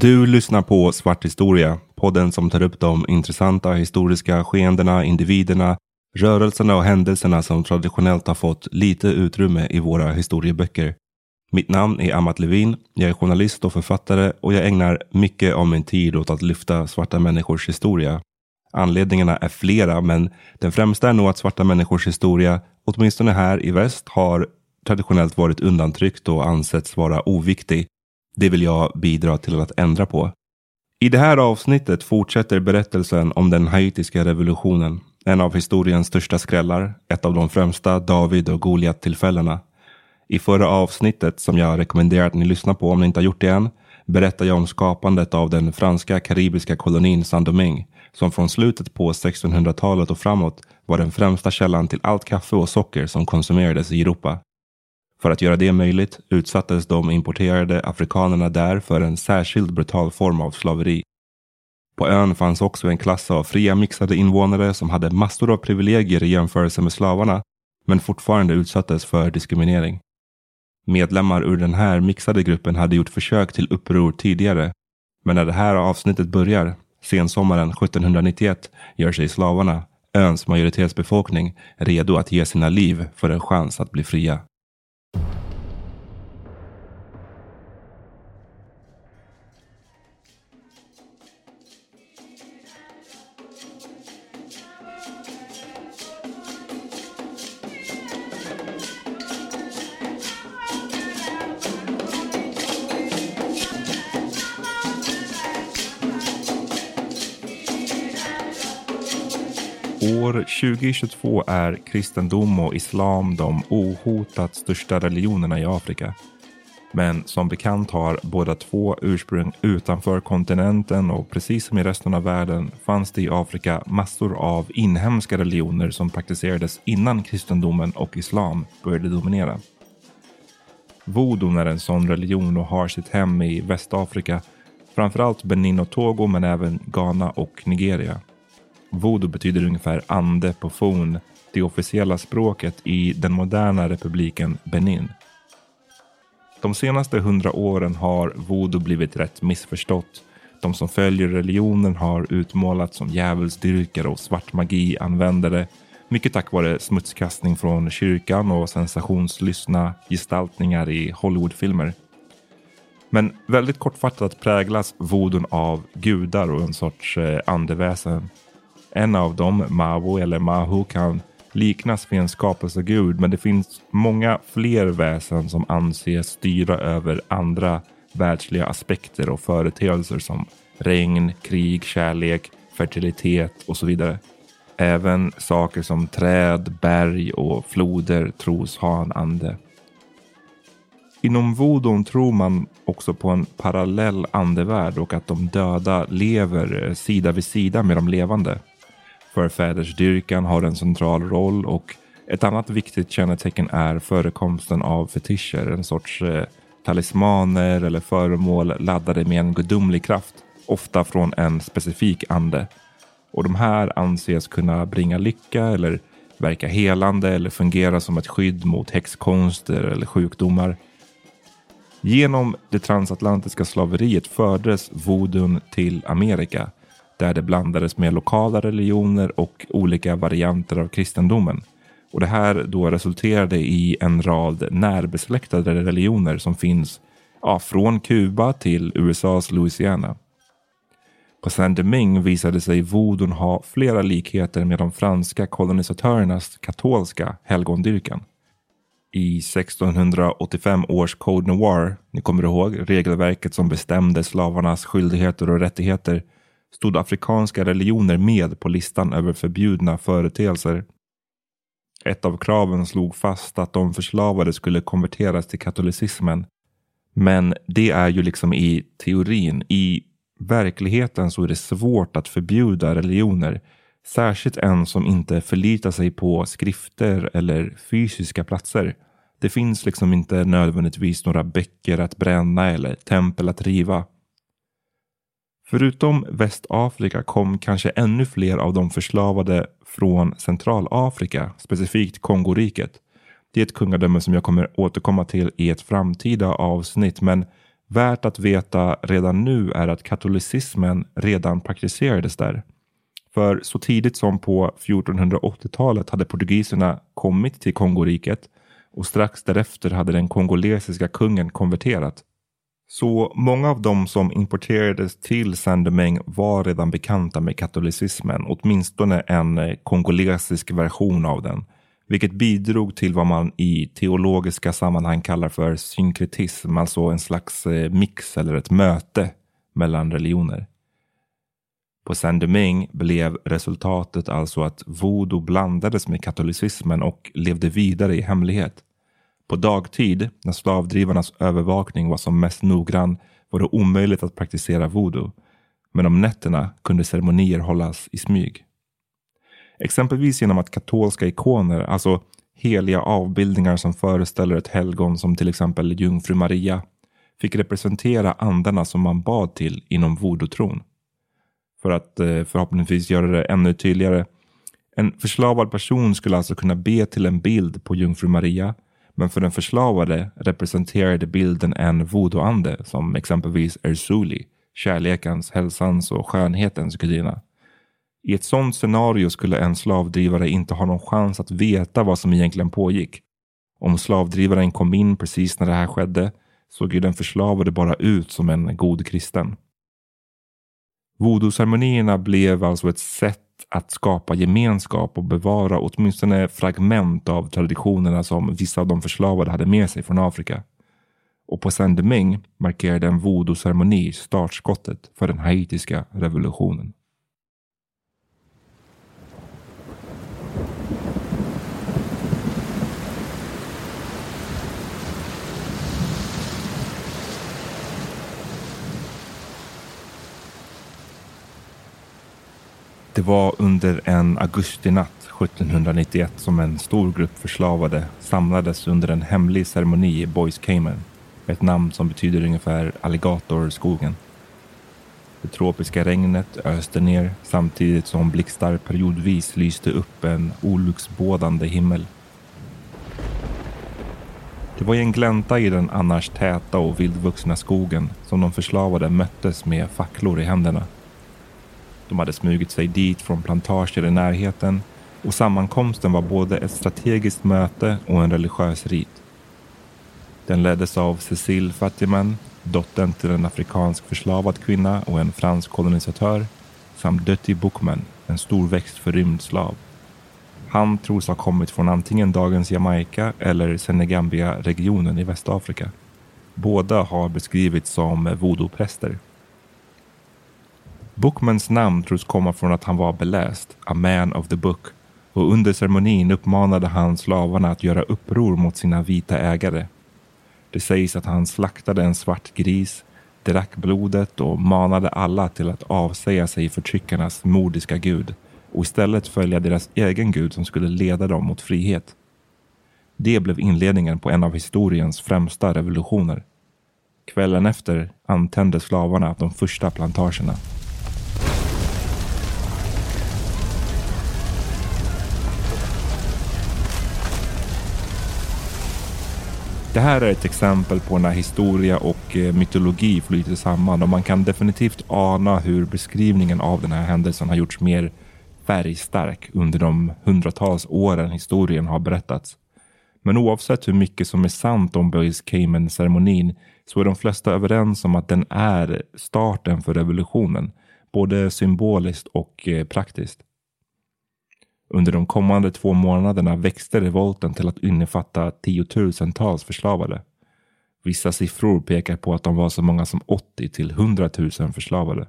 Du lyssnar på Svart historia, podden som tar upp de intressanta historiska skeendena, individerna, rörelserna och händelserna som traditionellt har fått lite utrymme i våra historieböcker. Mitt namn är Amat Levin, jag är journalist och författare och jag ägnar mycket av min tid åt att lyfta svarta människors historia. Anledningarna är flera, men den främsta är nog att svarta människors historia, åtminstone här i väst, har traditionellt varit undantryckt och ansetts vara oviktig det vill jag bidra till att ändra på. I det här avsnittet fortsätter berättelsen om den haitiska revolutionen. En av historiens största skrällar, ett av de främsta David och Goliat-tillfällena. I förra avsnittet, som jag rekommenderar att ni lyssnar på om ni inte har gjort det än, berättar jag om skapandet av den franska karibiska kolonin Saint-Domingue, som från slutet på 1600-talet och framåt var den främsta källan till allt kaffe och socker som konsumerades i Europa. För att göra det möjligt utsattes de importerade afrikanerna där för en särskild brutal form av slaveri. På ön fanns också en klass av fria mixade invånare som hade massor av privilegier i jämförelse med slavarna, men fortfarande utsattes för diskriminering. Medlemmar ur den här mixade gruppen hade gjort försök till uppror tidigare, men när det här avsnittet börjar, sensommaren 1791, gör sig slavarna, öns majoritetsbefolkning, redo att ge sina liv för en chans att bli fria. you År 2022 är kristendom och islam de ohotat största religionerna i Afrika. Men som bekant har båda två ursprung utanför kontinenten och precis som i resten av världen fanns det i Afrika massor av inhemska religioner som praktiserades innan kristendomen och islam började dominera. Vodun är en sån religion och har sitt hem i Västafrika, framförallt Benin och Togo men även Ghana och Nigeria. Voodoo betyder ungefär ande på fon, det officiella språket i den moderna republiken Benin. De senaste hundra åren har voodoo blivit rätt missförstått. De som följer religionen har utmålats som djävulsdyrkare och svartmagi-användare. Mycket tack vare smutskastning från kyrkan och sensationslystna gestaltningar i Hollywoodfilmer. Men väldigt kortfattat präglas voodoon av gudar och en sorts eh, andeväsen. En av dem, Mavu eller Mahu, kan liknas vid en skapelsegud men det finns många fler väsen som anses styra över andra världsliga aspekter och företeelser som regn, krig, kärlek, fertilitet och så vidare. Även saker som träd, berg och floder tros ha en ande. Inom vodon tror man också på en parallell andevärld och att de döda lever eh, sida vid sida med de levande. Förfädersdyrkan har en central roll och ett annat viktigt kännetecken är förekomsten av fetischer, en sorts eh, talismaner eller föremål laddade med en gudomlig kraft, ofta från en specifik ande. Och de här anses kunna bringa lycka eller verka helande eller fungera som ett skydd mot häxkonster eller sjukdomar. Genom det transatlantiska slaveriet fördes Voodoon till Amerika där det blandades med lokala religioner och olika varianter av kristendomen. Och det här då resulterade i en rad närbesläktade religioner som finns ja, från Kuba till USAs Louisiana. På Saint-Domingue visade sig voodoon ha flera likheter med de franska kolonisatörernas katolska helgondyrkan. I 1685 års Code Noir, ni kommer ihåg regelverket som bestämde slavarnas skyldigheter och rättigheter, stod afrikanska religioner med på listan över förbjudna företeelser. Ett av kraven slog fast att de förslavade skulle konverteras till katolicismen. Men det är ju liksom i teorin. I verkligheten så är det svårt att förbjuda religioner. Särskilt en som inte förlitar sig på skrifter eller fysiska platser. Det finns liksom inte nödvändigtvis några böcker att bränna eller tempel att riva. Förutom Västafrika kom kanske ännu fler av de förslavade från Centralafrika, specifikt Kongoriket. Det är ett kungadöme som jag kommer återkomma till i ett framtida avsnitt, men värt att veta redan nu är att katolicismen redan praktiserades där. För så tidigt som på 1480-talet hade portugiserna kommit till Kongoriket och strax därefter hade den kongolesiska kungen konverterat. Så många av dem som importerades till Saint-Domingue var redan bekanta med katolicismen, åtminstone en eh, kongolesisk version av den. Vilket bidrog till vad man i teologiska sammanhang kallar för synkretism, alltså en slags eh, mix eller ett möte mellan religioner. På Saint-Domingue blev resultatet alltså att voodoo blandades med katolicismen och levde vidare i hemlighet. På dagtid, när slavdrivarnas övervakning var som mest noggrann, var det omöjligt att praktisera voodoo. Men om nätterna kunde ceremonier hållas i smyg. Exempelvis genom att katolska ikoner, alltså heliga avbildningar som föreställer ett helgon som till exempel jungfru Maria, fick representera andarna som man bad till inom voodoo-tron. För att eh, förhoppningsvis göra det ännu tydligare. En förslavad person skulle alltså kunna be till en bild på jungfru Maria men för den förslavade representerade bilden en voodooande som exempelvis Erzuli, kärlekens, hälsans och skönhetens gudinna. I ett sådant scenario skulle en slavdrivare inte ha någon chans att veta vad som egentligen pågick. Om slavdrivaren kom in precis när det här skedde såg ju den förslavade bara ut som en god kristen. Voodoo-ceremonierna blev alltså ett sätt att skapa gemenskap och bevara åtminstone fragment av traditionerna som vissa av de förslavade hade med sig från Afrika. Och på Saint-Domingue markerade en voodoo-ceremoni startskottet för den haitiska revolutionen. Det var under en augustinatt 1791 som en stor grupp förslavade samlades under en hemlig ceremoni i Boys Cayman. Ett namn som betyder ungefär alligatorskogen. Det tropiska regnet öste ner samtidigt som blixtar periodvis lyste upp en olycksbådande himmel. Det var i en glänta i den annars täta och vildvuxna skogen som de förslavade möttes med facklor i händerna. De hade smugit sig dit från plantager i närheten och sammankomsten var både ett strategiskt möte och en religiös rit. Den leddes av Cecile Fatiman, dottern till en afrikansk förslavad kvinna och en fransk kolonisatör, samt Dutty Bookman, en storväxt förrymd slav. Han tros ha kommit från antingen dagens Jamaica eller Senegambia-regionen i Västafrika. Båda har beskrivits som voodoo-präster. Bookmans namn tros komma från att han var beläst, a man of the book, och under ceremonin uppmanade han slavarna att göra uppror mot sina vita ägare. Det sägs att han slaktade en svart gris, drack blodet och manade alla till att avsäga sig förtryckarnas mordiska gud, och istället följa deras egen gud som skulle leda dem mot frihet. Det blev inledningen på en av historiens främsta revolutioner. Kvällen efter antände slavarna de första plantagerna. Det här är ett exempel på när historia och eh, mytologi flyter samman och man kan definitivt ana hur beskrivningen av den här händelsen har gjorts mer färgstark under de hundratals åren historien har berättats. Men oavsett hur mycket som är sant om Boys Cayman-ceremonin så är de flesta överens om att den är starten för revolutionen, både symboliskt och eh, praktiskt. Under de kommande två månaderna växte revolten till att innefatta tiotusentals förslavade. Vissa siffror pekar på att de var så många som 80 till 100 000 förslavade.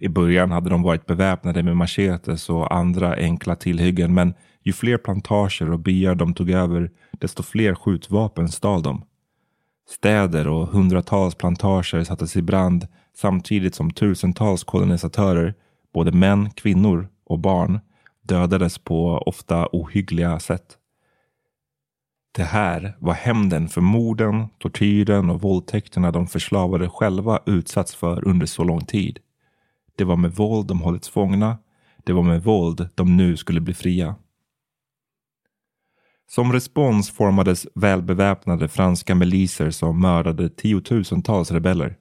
I början hade de varit beväpnade med machetes och andra enkla tillhyggen men ju fler plantager och byar de tog över desto fler skjutvapen stal de. Städer och hundratals plantager sattes i brand samtidigt som tusentals kolonisatörer, både män, kvinnor och barn dödades på ofta ohyggliga sätt. Det här var hämnden för morden, tortyren och våldtäkterna de förslavade själva utsatts för under så lång tid. Det var med våld de hållits fångna. Det var med våld de nu skulle bli fria. Som respons formades välbeväpnade franska miliser som mördade tiotusentals rebeller.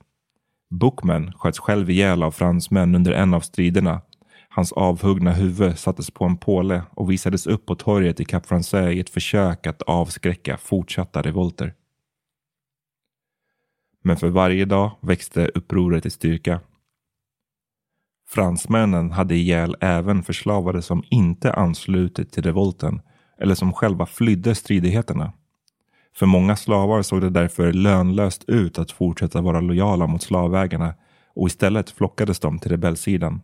Bookman sköts själv ihjäl av fransmän under en av striderna Hans avhuggna huvud sattes på en påle och visades upp på torget i Cap Français i ett försök att avskräcka fortsatta revolter. Men för varje dag växte upproret i styrka. Fransmännen hade ihjäl även förslavade som inte anslutit till revolten eller som själva flydde stridigheterna. För många slavar såg det därför lönlöst ut att fortsätta vara lojala mot slavägarna och istället flockades de till rebellsidan.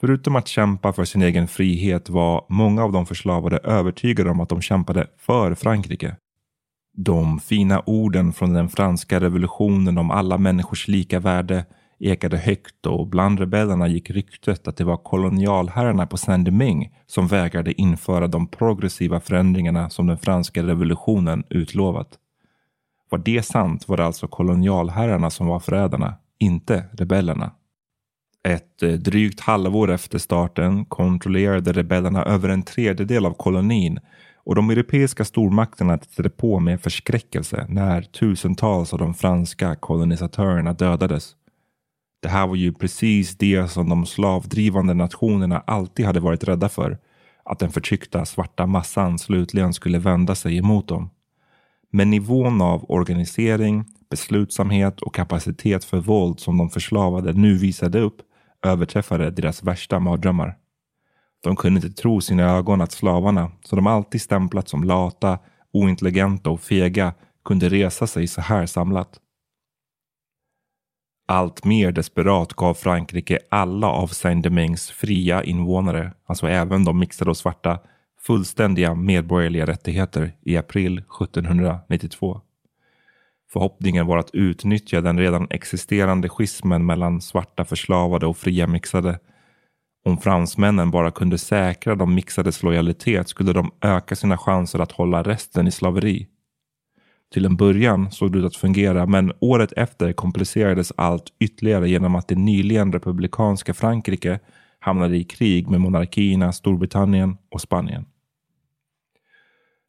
Förutom att kämpa för sin egen frihet var många av de förslavade övertygade om att de kämpade för Frankrike. De fina orden från den franska revolutionen om alla människors lika värde ekade högt och bland rebellerna gick ryktet att det var kolonialherrarna på Saint-Domingue som vägrade införa de progressiva förändringarna som den franska revolutionen utlovat. Var det sant var det alltså kolonialherrarna som var förrädarna, inte rebellerna. Ett eh, drygt halvår efter starten kontrollerade rebellerna över en tredjedel av kolonin och de europeiska stormakterna tittade på med förskräckelse när tusentals av de franska kolonisatörerna dödades. Det här var ju precis det som de slavdrivande nationerna alltid hade varit rädda för. Att den förtryckta svarta massan slutligen skulle vända sig emot dem. Men nivån av organisering, beslutsamhet och kapacitet för våld som de förslavade nu visade upp överträffade deras värsta mardrömmar. De kunde inte tro sina ögon att slavarna, som de alltid stämplat som lata, ointelligenta och fega, kunde resa sig så här samlat. Allt mer desperat gav Frankrike alla av Saint-Domingues fria invånare, alltså även de mixade och svarta, fullständiga medborgerliga rättigheter i april 1792. Förhoppningen var att utnyttja den redan existerande schismen mellan svarta förslavade och fria mixade. Om fransmännen bara kunde säkra de mixades lojalitet skulle de öka sina chanser att hålla resten i slaveri. Till en början såg det ut att fungera men året efter komplicerades allt ytterligare genom att det nyligen republikanska Frankrike hamnade i krig med monarkierna Storbritannien och Spanien.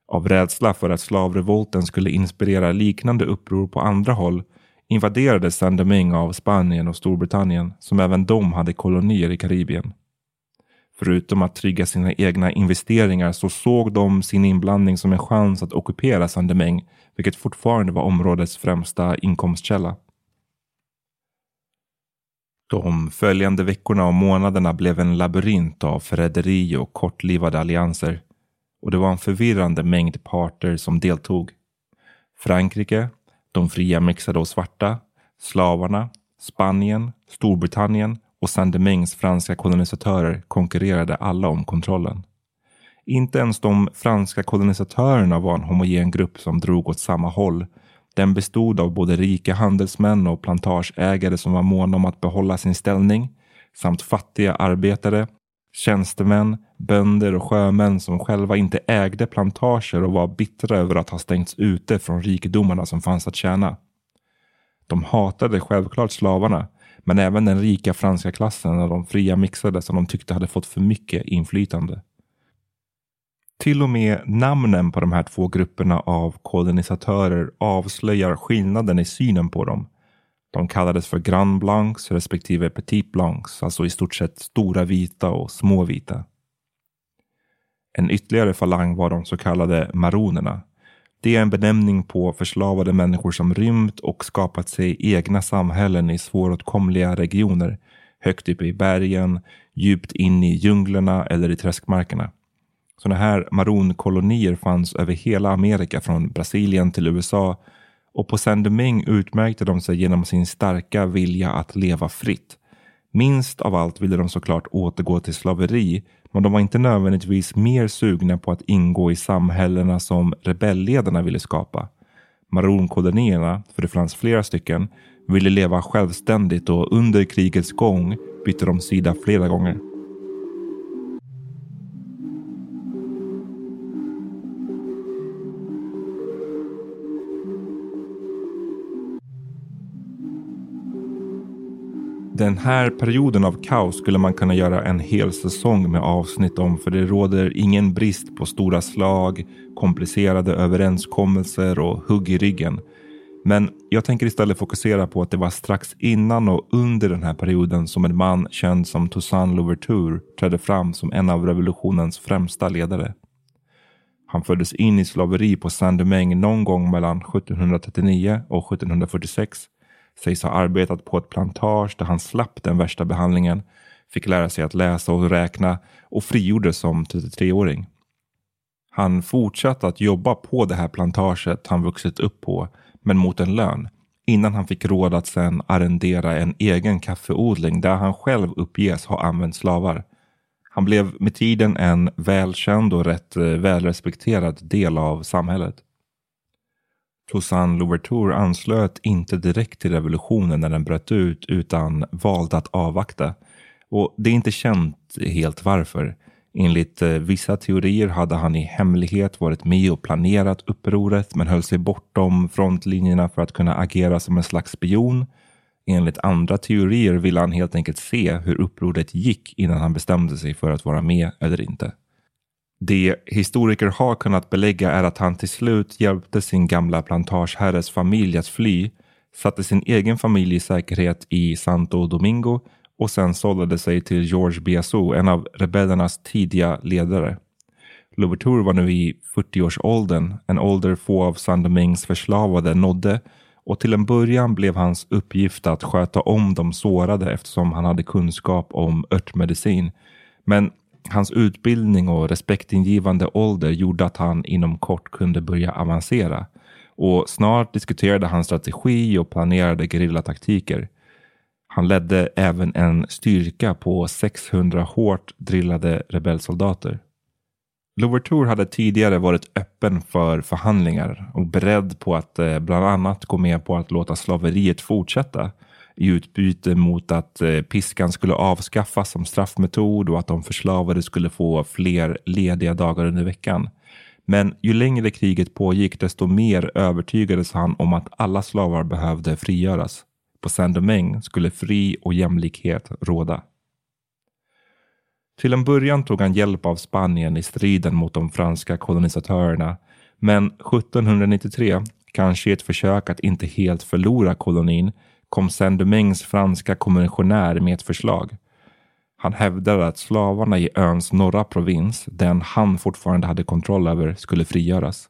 Av rädsla för att slavrevolten skulle inspirera liknande uppror på andra håll invaderades Saint-Domingue av Spanien och Storbritannien som även de hade kolonier i Karibien. Förutom att trygga sina egna investeringar så såg de sin inblandning som en chans att ockupera Saint-Domingue vilket fortfarande var områdets främsta inkomstkälla. De följande veckorna och månaderna blev en labyrint av förräderi och kortlivade allianser och det var en förvirrande mängd parter som deltog. Frankrike, de fria mixade och svarta, slavarna, Spanien, Storbritannien och Saint-Domingues franska kolonisatörer konkurrerade alla om kontrollen. Inte ens de franska kolonisatörerna var en homogen grupp som drog åt samma håll. Den bestod av både rika handelsmän och plantageägare som var måna om att behålla sin ställning samt fattiga arbetare, tjänstemän, bönder och sjömän som själva inte ägde plantager och var bittra över att ha stängts ute från rikedomarna som fanns att tjäna. De hatade självklart slavarna, men även den rika franska klassen och de fria mixade som de tyckte hade fått för mycket inflytande. Till och med namnen på de här två grupperna av kolonisatörer avslöjar skillnaden i synen på dem. De kallades för Grand Blancs respektive Petit Blancs, alltså i stort sett stora vita och små vita. En ytterligare falang var de så kallade maronerna. Det är en benämning på förslavade människor som rymt och skapat sig egna samhällen i svåråtkomliga regioner, högt uppe i bergen, djupt in i djunglerna eller i träskmarkerna. Sådana här maronkolonier fanns över hela Amerika från Brasilien till USA och på Saint Domingue utmärkte de sig genom sin starka vilja att leva fritt. Minst av allt ville de såklart återgå till slaveri men de var inte nödvändigtvis mer sugna på att ingå i samhällena som rebellledarna ville skapa. Maronkolonierna, för det fanns flera stycken, ville leva självständigt och under krigets gång bytte de sida flera gånger. Den här perioden av kaos skulle man kunna göra en hel säsong med avsnitt om för det råder ingen brist på stora slag, komplicerade överenskommelser och hugg i ryggen. Men jag tänker istället fokusera på att det var strax innan och under den här perioden som en man känd som Toussaint Louverture trädde fram som en av revolutionens främsta ledare. Han föddes in i slaveri på Saint-Domingue någon gång mellan 1739 och 1746 sägs ha arbetat på ett plantage där han slapp den värsta behandlingen, fick lära sig att läsa och räkna och frigjordes som 33-åring. Han fortsatte att jobba på det här plantaget han vuxit upp på, men mot en lön, innan han fick råd att sen arrendera en egen kaffeodling där han själv uppges ha använt slavar. Han blev med tiden en välkänd och rätt eh, välrespekterad del av samhället. Toussaint Louverture anslöt inte direkt till revolutionen när den bröt ut utan valde att avvakta. Och det är inte känt helt varför. Enligt eh, vissa teorier hade han i hemlighet varit med och planerat upproret men höll sig bortom frontlinjerna för att kunna agera som en slags spion. Enligt andra teorier ville han helt enkelt se hur upproret gick innan han bestämde sig för att vara med eller inte. Det historiker har kunnat belägga är att han till slut hjälpte sin gamla plantageherres familj att fly, satte sin egen familj i säkerhet i Santo Domingo och sen sållade sig till George Biassou, en av rebellernas tidiga ledare. Louverture var nu i 40-årsåldern, en ålder få av Saint-Domingues förslavade nådde och till en början blev hans uppgift att sköta om de sårade eftersom han hade kunskap om örtmedicin. Men Hans utbildning och respektingivande ålder gjorde att han inom kort kunde börja avancera och snart diskuterade han strategi och planerade gerillataktiker. Han ledde även en styrka på 600 hårt drillade rebellsoldater. Louverture hade tidigare varit öppen för förhandlingar och beredd på att eh, bland annat gå med på att låta slaveriet fortsätta i utbyte mot att eh, piskan skulle avskaffas som straffmetod och att de förslavade skulle få fler lediga dagar under veckan. Men ju längre kriget pågick desto mer övertygades han om att alla slavar behövde frigöras. På Saint-Domingue skulle fri och jämlikhet råda. Till en början tog han hjälp av Spanien i striden mot de franska kolonisatörerna. Men 1793, kanske i ett försök att inte helt förlora kolonin, kom Saint-Domingues franska kommissionär med ett förslag. Han hävdade att slavarna i öns norra provins, den han fortfarande hade kontroll över, skulle frigöras.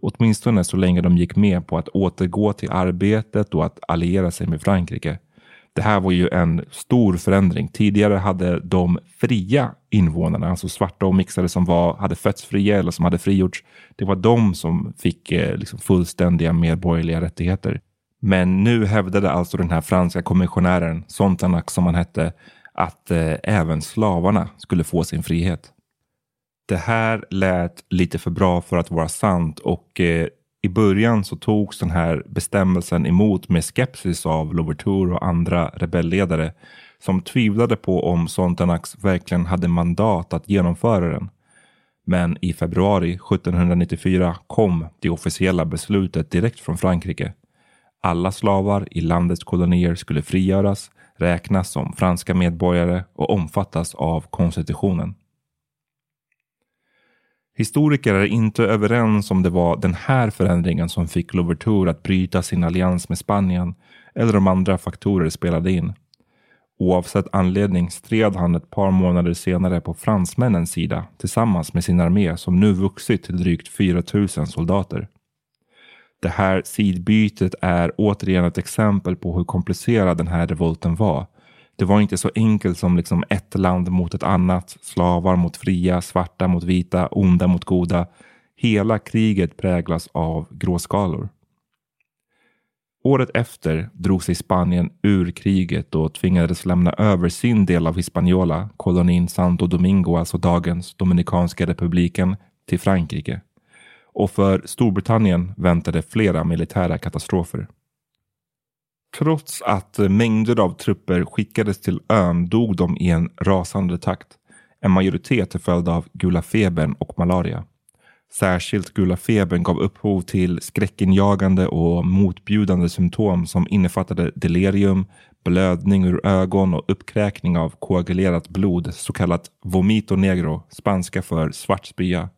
Åtminstone så länge de gick med på att återgå till arbetet och att alliera sig med Frankrike. Det här var ju en stor förändring. Tidigare hade de fria invånarna, alltså svarta och mixade som var, hade fötts fria eller som hade frigjorts. Det var de som fick eh, liksom fullständiga medborgerliga rättigheter. Men nu hävdade alltså den här franska kommissionären, Sontanak som han hette, att eh, även slavarna skulle få sin frihet. Det här lät lite för bra för att vara sant och eh, i början så togs den här bestämmelsen emot med skepsis av Louverture och andra rebellledare som tvivlade på om Sontanax verkligen hade mandat att genomföra den. Men i februari 1794 kom det officiella beslutet direkt från Frankrike. Alla slavar i landets kolonier skulle frigöras, räknas som franska medborgare och omfattas av konstitutionen. Historiker är inte överens om det var den här förändringen som fick Louverture att bryta sin allians med Spanien eller om andra faktorer spelade in. Oavsett anledning stred han ett par månader senare på fransmännens sida tillsammans med sin armé som nu vuxit till drygt 4 000 soldater. Det här sidbytet är återigen ett exempel på hur komplicerad den här revolten var. Det var inte så enkelt som liksom ett land mot ett annat, slavar mot fria, svarta mot vita, onda mot goda. Hela kriget präglas av gråskalor. Året efter drog sig Spanien ur kriget och tvingades lämna över sin del av Hispaniola, kolonin Santo Domingo, alltså dagens Dominikanska republiken, till Frankrike. Och för Storbritannien väntade flera militära katastrofer. Trots att mängder av trupper skickades till ön dog de i en rasande takt. En majoritet till följd av gula febern och malaria. Särskilt gula febern gav upphov till skräckinjagande och motbjudande symptom som innefattade delirium, blödning ur ögon och uppkräkning av koagulerat blod, så kallat vomito negro, spanska för svart spya.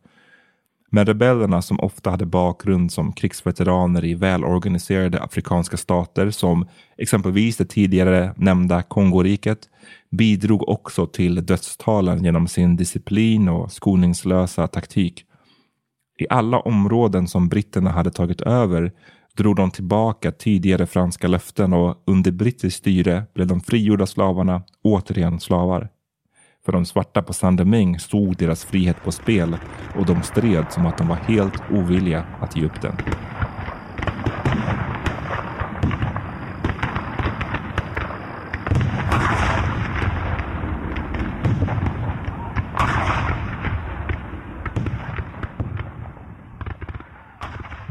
Men rebellerna som ofta hade bakgrund som krigsveteraner i välorganiserade afrikanska stater som exempelvis det tidigare nämnda Kongoriket bidrog också till dödstalen genom sin disciplin och skoningslösa taktik. I alla områden som britterna hade tagit över drog de tillbaka tidigare franska löften och under brittiskt styre blev de frigjorda slavarna återigen slavar. För de svarta på San Domingue stod deras frihet på spel och de stred som att de var helt ovilliga att ge upp den.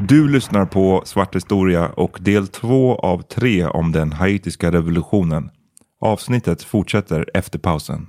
Du lyssnar på Svart historia och del två av tre om den haitiska revolutionen. Avsnittet fortsätter efter pausen.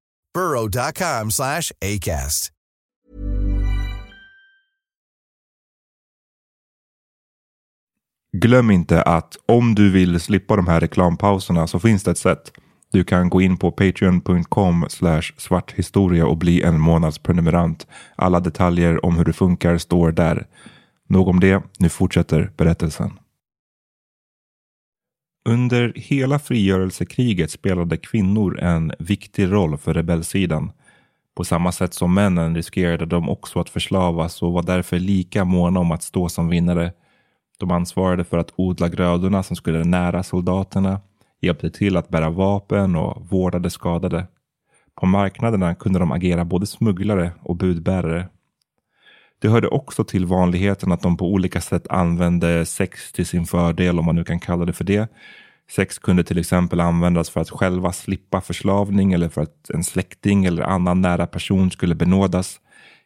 burrow.com slash ACAST. Glöm inte att om du vill slippa de här reklampauserna så finns det ett sätt. Du kan gå in på patreon.com svarthistoria och bli en månadsprenumerant. Alla detaljer om hur det funkar står där. Nog om det, nu fortsätter berättelsen. Under hela frigörelsekriget spelade kvinnor en viktig roll för rebellsidan. På samma sätt som männen riskerade de också att förslavas och var därför lika måna om att stå som vinnare. De ansvarade för att odla grödorna som skulle nära soldaterna, hjälpte till att bära vapen och vårdade skadade. På marknaderna kunde de agera både smugglare och budbärare. Det hörde också till vanligheten att de på olika sätt använde sex till sin fördel, om man nu kan kalla det för det. Sex kunde till exempel användas för att själva slippa förslavning eller för att en släkting eller annan nära person skulle benådas.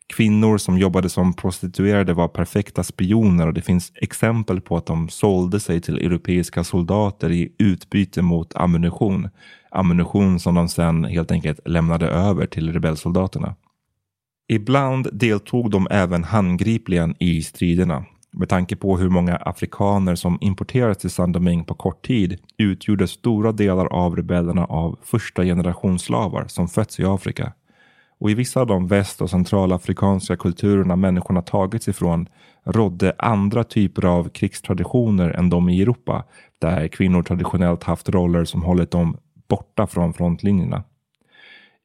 Kvinnor som jobbade som prostituerade var perfekta spioner och det finns exempel på att de sålde sig till europeiska soldater i utbyte mot ammunition. Ammunition som de sedan helt enkelt lämnade över till rebellsoldaterna. Ibland deltog de även handgripligen i striderna. Med tanke på hur många afrikaner som importerades till San Domingue på kort tid utgjorde stora delar av rebellerna av första generations slavar som fötts i Afrika. Och i vissa av de väst och centralafrikanska kulturerna människorna tagits ifrån rådde andra typer av krigstraditioner än de i Europa, där kvinnor traditionellt haft roller som hållit dem borta från frontlinjerna.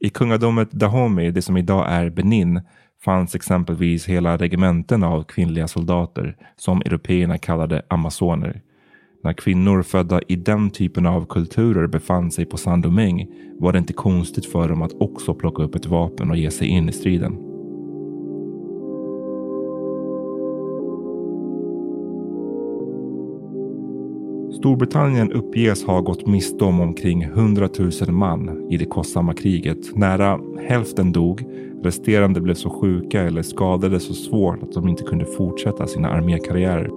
I kungadömet Dahomey, det som idag är Benin, fanns exempelvis hela regementen av kvinnliga soldater som européerna kallade amazoner. När kvinnor födda i den typen av kulturer befann sig på Saint-Domingue var det inte konstigt för dem att också plocka upp ett vapen och ge sig in i striden. Storbritannien uppges ha gått miste om omkring 100 000 man i det kostsamma kriget. Nära hälften dog, resterande blev så sjuka eller skadade så svårt att de inte kunde fortsätta sina armékarriärer.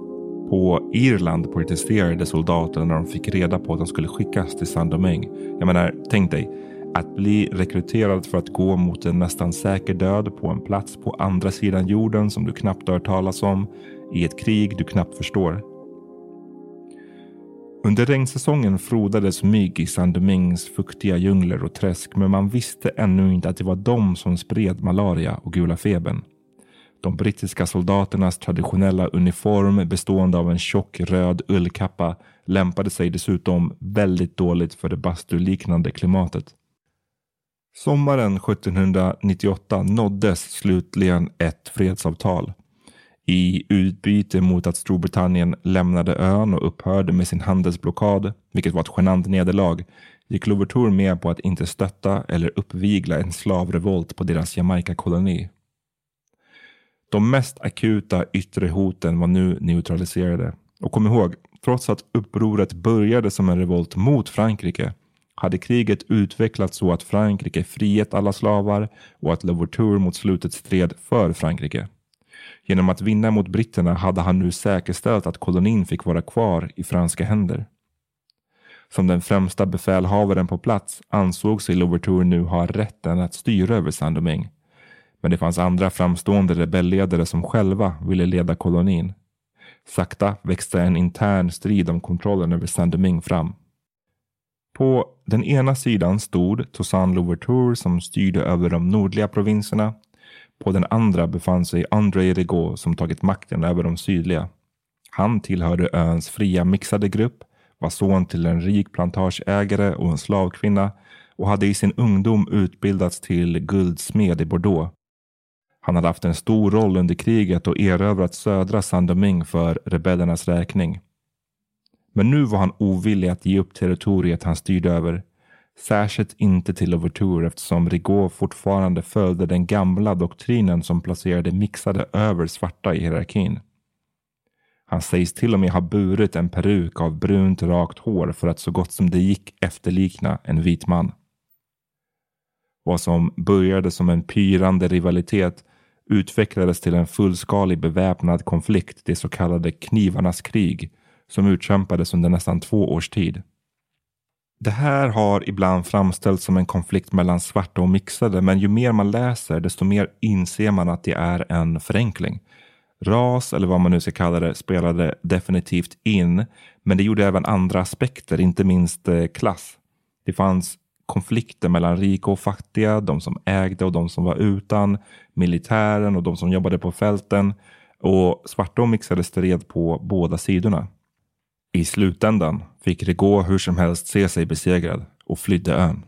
På Irland protesterade soldaterna när de fick reda på att de skulle skickas till Saint-Domingue. Jag menar, tänk dig att bli rekryterad för att gå mot en nästan säker död på en plats på andra sidan jorden som du knappt hört talas om i ett krig du knappt förstår. Under regnsäsongen frodades mygg i Saint-Domingues fuktiga djungler och träsk men man visste ännu inte att det var de som spred malaria och gula febern. De brittiska soldaternas traditionella uniform bestående av en tjock röd ullkappa lämpade sig dessutom väldigt dåligt för det bastuliknande klimatet. Sommaren 1798 nåddes slutligen ett fredsavtal i utbyte mot att Storbritannien lämnade ön och upphörde med sin handelsblockad, vilket var ett genant nederlag, gick Louverture med på att inte stötta eller uppvigla en slavrevolt på deras Jamaica-koloni. De mest akuta yttre hoten var nu neutraliserade. Och kom ihåg, trots att upproret började som en revolt mot Frankrike hade kriget utvecklats så att Frankrike frihet alla slavar och att Louverture mot slutet stred för Frankrike. Genom att vinna mot britterna hade han nu säkerställt att kolonin fick vara kvar i franska händer. Som den främsta befälhavaren på plats ansåg sig Louverture nu ha rätten att styra över Saint-Domingue. Men det fanns andra framstående rebellledare som själva ville leda kolonin. Sakta växte en intern strid om kontrollen över Saint-Domingue fram. På den ena sidan stod Toussaint Louverture som styrde över de nordliga provinserna på den andra befann sig André Rigaud som tagit makten över de sydliga. Han tillhörde öns fria mixade grupp, var son till en rik plantageägare och en slavkvinna och hade i sin ungdom utbildats till guldsmed i Bordeaux. Han hade haft en stor roll under kriget och erövrat södra Saint-Domingue för rebellernas räkning. Men nu var han ovillig att ge upp territoriet han styrde över Särskilt inte till Overture eftersom Rigaud fortfarande följde den gamla doktrinen som placerade mixade över svarta i hierarkin. Han sägs till och med ha burit en peruk av brunt rakt hår för att så gott som det gick efterlikna en vit man. Vad som började som en pyrande rivalitet utvecklades till en fullskalig beväpnad konflikt, det så kallade knivarnas krig, som utkämpades under nästan två års tid. Det här har ibland framställts som en konflikt mellan svarta och mixade, men ju mer man läser desto mer inser man att det är en förenkling. Ras, eller vad man nu ska kalla det, spelade definitivt in, men det gjorde även andra aspekter, inte minst eh, klass. Det fanns konflikter mellan rika och fattiga, de som ägde och de som var utan, militären och de som jobbade på fälten och svarta och mixade stred på båda sidorna. I slutändan fick Rigaud hur som helst se sig besegrad och flydde ön.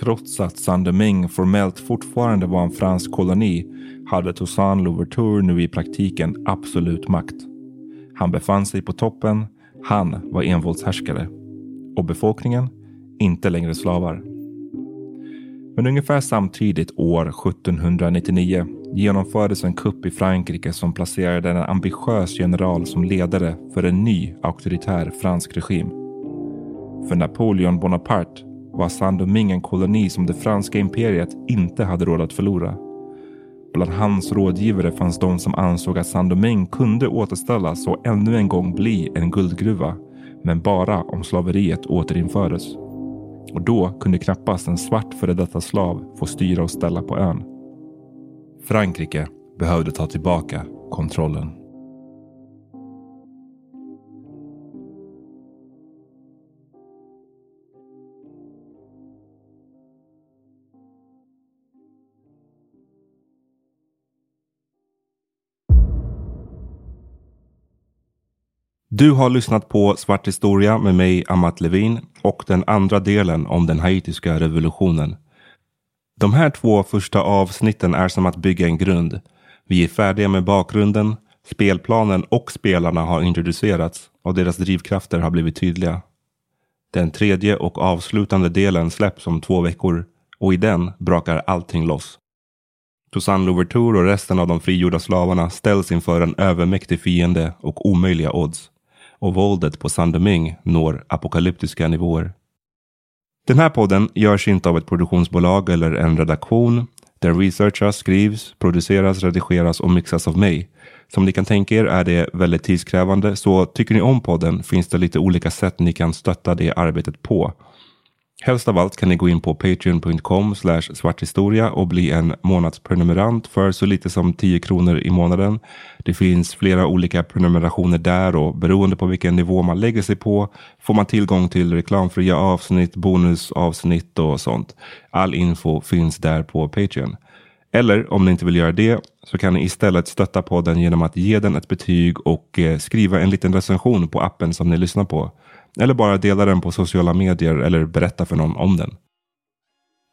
Trots att Saint-Domingue formellt fortfarande var en fransk koloni hade Toussaint Louverture nu i praktiken absolut makt. Han befann sig på toppen, han var envåldshärskare och befolkningen inte längre slavar. Men ungefär samtidigt år 1799 genomfördes en kupp i Frankrike som placerade en ambitiös general som ledare för en ny auktoritär fransk regim. För Napoleon Bonaparte var Saint-Domingue en koloni som det franska imperiet inte hade råd att förlora. Bland hans rådgivare fanns de som ansåg att Saint-Domingue kunde återställas och ännu en gång bli en guldgruva. men bara om slaveriet återinfördes. Och då kunde knappast en svart före detta slav få styra och ställa på ön. Frankrike behövde ta tillbaka kontrollen. Du har lyssnat på Svart historia med mig, Amat Levin och den andra delen om den haitiska revolutionen. De här två första avsnitten är som att bygga en grund. Vi är färdiga med bakgrunden, spelplanen och spelarna har introducerats och deras drivkrafter har blivit tydliga. Den tredje och avslutande delen släpps om två veckor och i den brakar allting loss. Toussaint Louverture och resten av de frigjorda slavarna ställs inför en övermäktig fiende och omöjliga odds och våldet på Sandeming når apokalyptiska nivåer. Den här podden görs inte av ett produktionsbolag eller en redaktion. Den researchas, skrivs, produceras, redigeras och mixas av mig. Som ni kan tänka er är det väldigt tidskrävande, så tycker ni om podden finns det lite olika sätt ni kan stötta det arbetet på. Helst av allt kan ni gå in på patreon.com svarthistoria och bli en månadsprenumerant för så lite som 10 kronor i månaden. Det finns flera olika prenumerationer där och beroende på vilken nivå man lägger sig på får man tillgång till reklamfria avsnitt, bonusavsnitt och sånt. All info finns där på Patreon. Eller om ni inte vill göra det så kan ni istället stötta podden genom att ge den ett betyg och eh, skriva en liten recension på appen som ni lyssnar på. Eller bara dela den på sociala medier eller berätta för någon om den.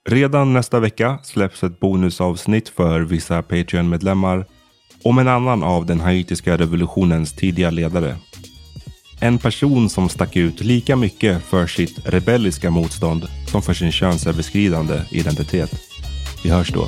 Redan nästa vecka släpps ett bonusavsnitt för vissa Patreon-medlemmar om en annan av den haitiska revolutionens tidiga ledare. En person som stack ut lika mycket för sitt rebelliska motstånd som för sin könsöverskridande identitet. Vi hörs då.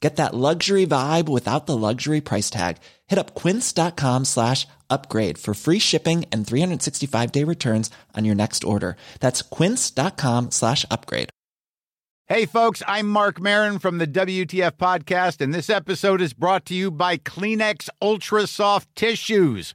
Get that luxury vibe without the luxury price tag. Hit up quince.com slash upgrade for free shipping and 365 day returns on your next order. That's quince.com slash upgrade. Hey, folks, I'm Mark Marin from the WTF Podcast, and this episode is brought to you by Kleenex Ultra Soft Tissues,